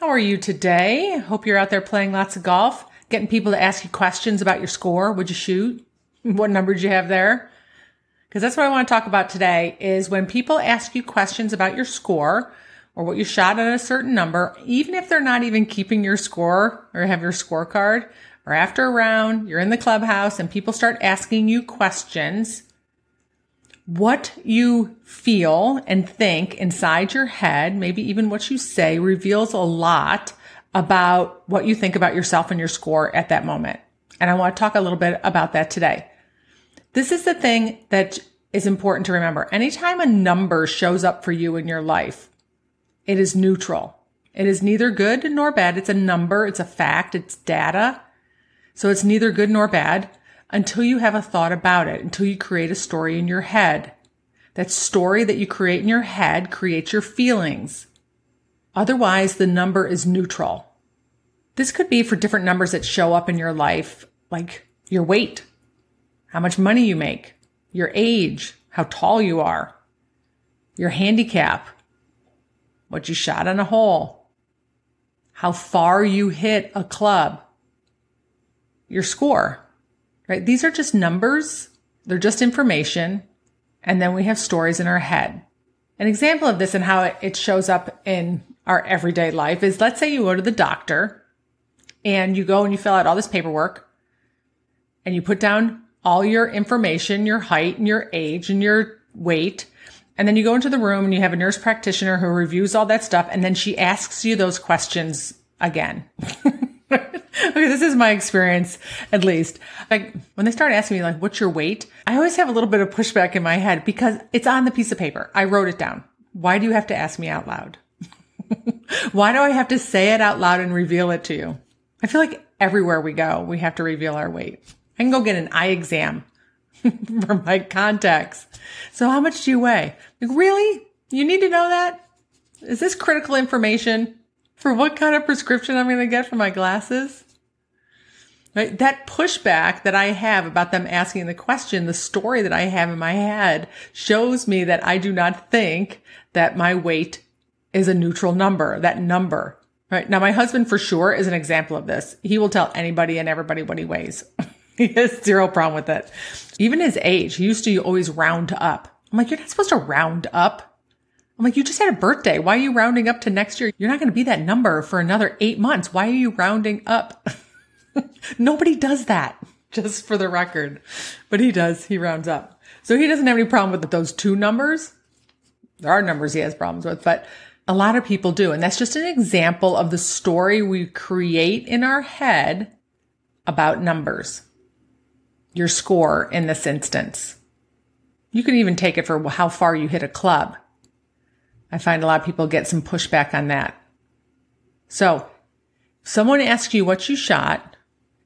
How are you today? Hope you're out there playing lots of golf, getting people to ask you questions about your score. Would you shoot? What number did you have there? Because that's what I want to talk about today is when people ask you questions about your score or what you shot at a certain number, even if they're not even keeping your score or have your scorecard, or after a round, you're in the clubhouse and people start asking you questions what you feel and think inside your head, maybe even what you say reveals a lot about what you think about yourself and your score at that moment. And I want to talk a little bit about that today. This is the thing that is important to remember. Anytime a number shows up for you in your life, it is neutral. It is neither good nor bad. It's a number. It's a fact. It's data. So it's neither good nor bad until you have a thought about it, until you create a story in your head. That story that you create in your head creates your feelings. Otherwise, the number is neutral. This could be for different numbers that show up in your life, like your weight, how much money you make, your age, how tall you are, your handicap, what you shot on a hole, how far you hit a club, your score right? These are just numbers. They're just information. And then we have stories in our head. An example of this and how it shows up in our everyday life is let's say you go to the doctor and you go and you fill out all this paperwork and you put down all your information, your height and your age and your weight. And then you go into the room and you have a nurse practitioner who reviews all that stuff. And then she asks you those questions again. okay, this is my experience, at least. Like when they start asking me, like, what's your weight? I always have a little bit of pushback in my head because it's on the piece of paper. I wrote it down. Why do you have to ask me out loud? Why do I have to say it out loud and reveal it to you? I feel like everywhere we go, we have to reveal our weight. I can go get an eye exam for my contacts. So how much do you weigh? Like, really? You need to know that? Is this critical information? for what kind of prescription I'm going to get for my glasses. Right? That pushback that I have about them asking the question, the story that I have in my head shows me that I do not think that my weight is a neutral number, that number. Right. Now, my husband for sure is an example of this. He will tell anybody and everybody what he weighs. he has zero problem with it. Even his age, he used to always round up. I'm like, you're not supposed to round up. I'm like, you just had a birthday. Why are you rounding up to next year? You're not going to be that number for another eight months. Why are you rounding up? Nobody does that, just for the record. But he does. He rounds up. So he doesn't have any problem with those two numbers. There are numbers he has problems with, but a lot of people do. And that's just an example of the story we create in our head about numbers. Your score in this instance. You can even take it for how far you hit a club. I find a lot of people get some pushback on that. So someone asks you what you shot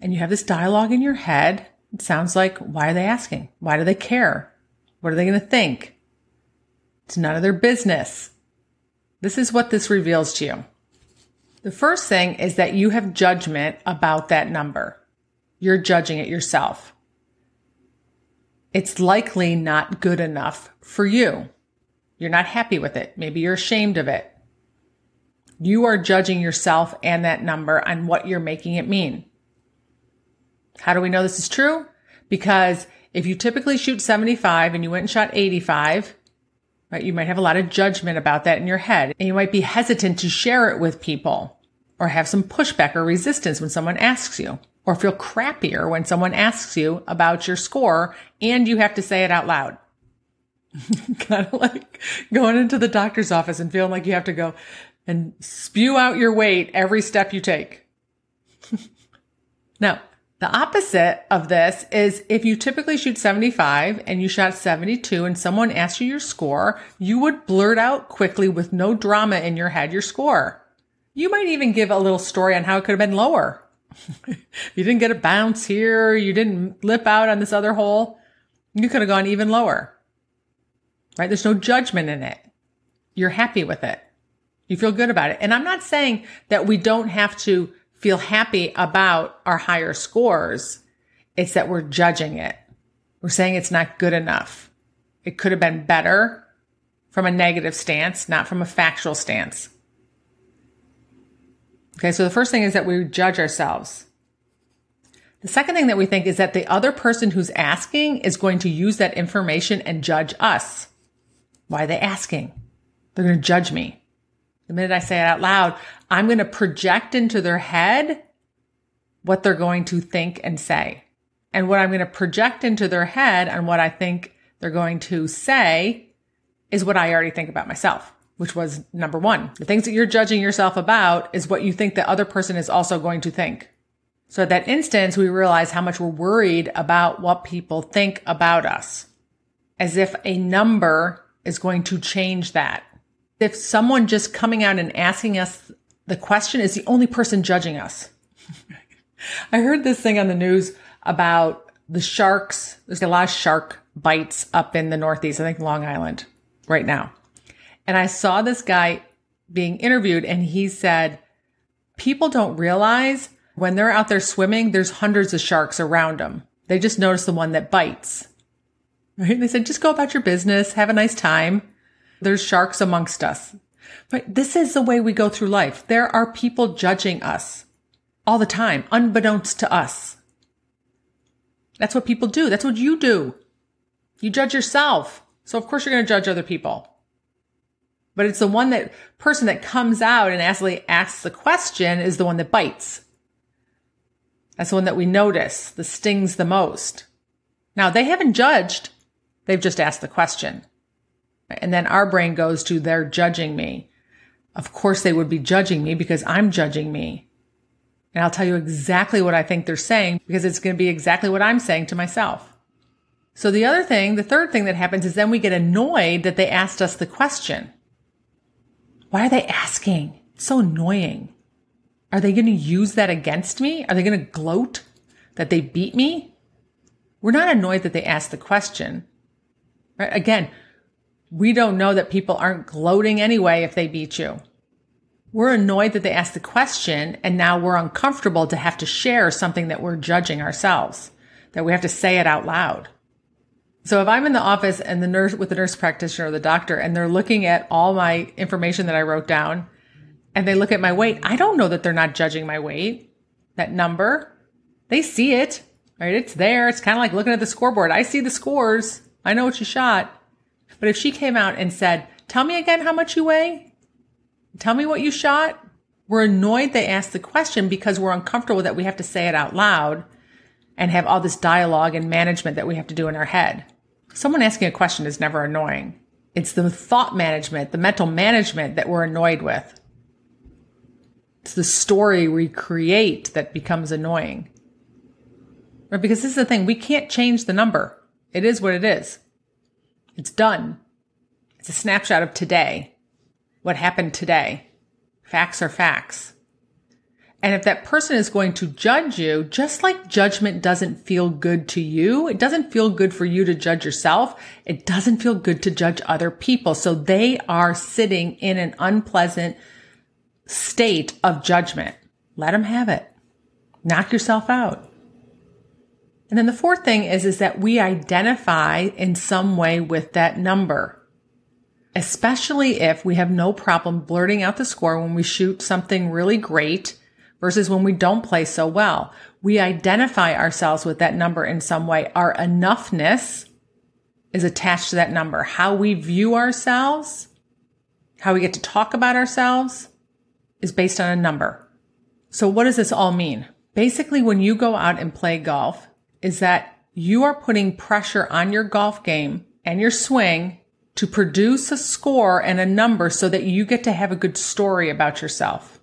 and you have this dialogue in your head. It sounds like, why are they asking? Why do they care? What are they going to think? It's none of their business. This is what this reveals to you. The first thing is that you have judgment about that number. You're judging it yourself. It's likely not good enough for you. You're not happy with it. Maybe you're ashamed of it. You are judging yourself and that number on what you're making it mean. How do we know this is true? Because if you typically shoot 75 and you went and shot 85, right, you might have a lot of judgment about that in your head and you might be hesitant to share it with people or have some pushback or resistance when someone asks you or feel crappier when someone asks you about your score and you have to say it out loud. kind of like going into the doctor's office and feeling like you have to go and spew out your weight every step you take. now, the opposite of this is if you typically shoot 75 and you shot 72 and someone asked you your score, you would blurt out quickly with no drama in your head your score. You might even give a little story on how it could have been lower. you didn't get a bounce here, you didn't lip out on this other hole, you could have gone even lower. Right? There's no judgment in it. You're happy with it. You feel good about it. And I'm not saying that we don't have to feel happy about our higher scores. It's that we're judging it. We're saying it's not good enough. It could have been better from a negative stance, not from a factual stance. Okay, so the first thing is that we judge ourselves. The second thing that we think is that the other person who's asking is going to use that information and judge us. Why are they asking? They're going to judge me. The minute I say it out loud, I'm going to project into their head what they're going to think and say. And what I'm going to project into their head and what I think they're going to say is what I already think about myself, which was number one. The things that you're judging yourself about is what you think the other person is also going to think. So at that instance, we realize how much we're worried about what people think about us as if a number is going to change that. If someone just coming out and asking us the question is the only person judging us. I heard this thing on the news about the sharks. There's a lot of shark bites up in the Northeast, I think Long Island right now. And I saw this guy being interviewed and he said, people don't realize when they're out there swimming, there's hundreds of sharks around them. They just notice the one that bites. Right? They said, just go about your business, have a nice time. There's sharks amongst us. Right? This is the way we go through life. There are people judging us all the time, unbeknownst to us. That's what people do. That's what you do. You judge yourself. So of course you're going to judge other people. But it's the one that person that comes out and actually asks the question is the one that bites. That's the one that we notice, the stings the most. Now they haven't judged. They've just asked the question. And then our brain goes to they're judging me. Of course they would be judging me because I'm judging me. And I'll tell you exactly what I think they're saying because it's going to be exactly what I'm saying to myself. So the other thing, the third thing that happens is then we get annoyed that they asked us the question. Why are they asking? It's so annoying. Are they going to use that against me? Are they going to gloat that they beat me? We're not annoyed that they asked the question. Right? Again, we don't know that people aren't gloating anyway if they beat you. We're annoyed that they asked the question and now we're uncomfortable to have to share something that we're judging ourselves, that we have to say it out loud. So if I'm in the office and the nurse with the nurse practitioner or the doctor and they're looking at all my information that I wrote down and they look at my weight, I don't know that they're not judging my weight, that number. They see it, right? It's there. It's kind of like looking at the scoreboard. I see the scores. I know what you shot. But if she came out and said, tell me again how much you weigh, tell me what you shot, we're annoyed they asked the question because we're uncomfortable that we have to say it out loud and have all this dialogue and management that we have to do in our head. Someone asking a question is never annoying. It's the thought management, the mental management that we're annoyed with. It's the story we create that becomes annoying. Right? Because this is the thing, we can't change the number. It is what it is. It's done. It's a snapshot of today. What happened today. Facts are facts. And if that person is going to judge you, just like judgment doesn't feel good to you, it doesn't feel good for you to judge yourself. It doesn't feel good to judge other people. So they are sitting in an unpleasant state of judgment. Let them have it. Knock yourself out. And then the fourth thing is, is that we identify in some way with that number, especially if we have no problem blurting out the score when we shoot something really great versus when we don't play so well. We identify ourselves with that number in some way. Our enoughness is attached to that number. How we view ourselves, how we get to talk about ourselves is based on a number. So what does this all mean? Basically, when you go out and play golf, is that you are putting pressure on your golf game and your swing to produce a score and a number so that you get to have a good story about yourself.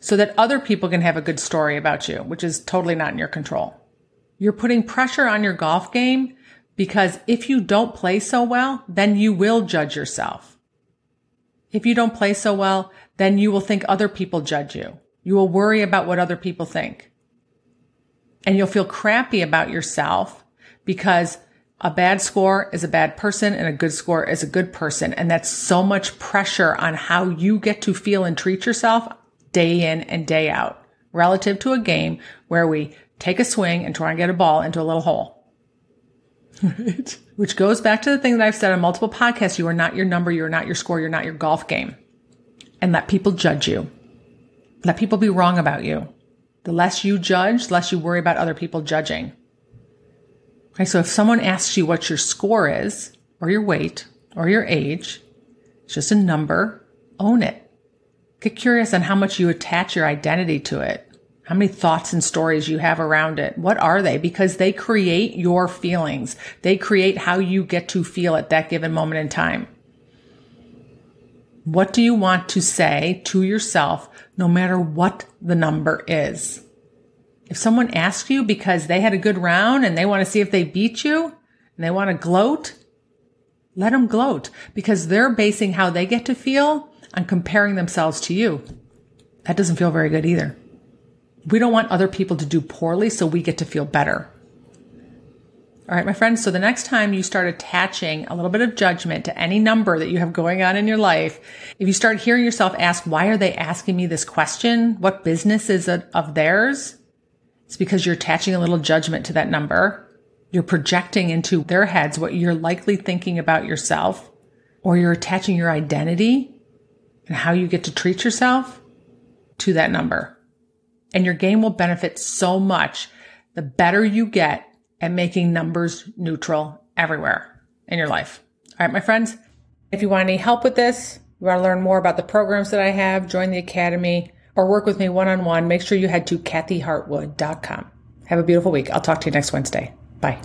So that other people can have a good story about you, which is totally not in your control. You're putting pressure on your golf game because if you don't play so well, then you will judge yourself. If you don't play so well, then you will think other people judge you. You will worry about what other people think. And you'll feel crappy about yourself because a bad score is a bad person and a good score is a good person. And that's so much pressure on how you get to feel and treat yourself day in and day out relative to a game where we take a swing and try and get a ball into a little hole. Right. Which goes back to the thing that I've said on multiple podcasts. You are not your number. You are not your score. You're not your golf game. And let people judge you. Let people be wrong about you. The less you judge, the less you worry about other people judging. Okay. So if someone asks you what your score is or your weight or your age, it's just a number, own it. Get curious on how much you attach your identity to it how many thoughts and stories you have around it. What are they? Because they create your feelings. They create how you get to feel at that given moment in time. What do you want to say to yourself no matter what the number is? If someone asks you because they had a good round and they want to see if they beat you and they want to gloat, let them gloat because they're basing how they get to feel on comparing themselves to you. That doesn't feel very good either. We don't want other people to do poorly, so we get to feel better. All right, my friends. So the next time you start attaching a little bit of judgment to any number that you have going on in your life, if you start hearing yourself ask, why are they asking me this question? What business is it of theirs? It's because you're attaching a little judgment to that number. You're projecting into their heads what you're likely thinking about yourself, or you're attaching your identity and how you get to treat yourself to that number and your game will benefit so much the better you get at making numbers neutral everywhere in your life. All right, my friends, if you want any help with this, you want to learn more about the programs that I have, join the academy, or work with me one on one, make sure you head to kathyhartwood.com. Have a beautiful week. I'll talk to you next Wednesday. Bye.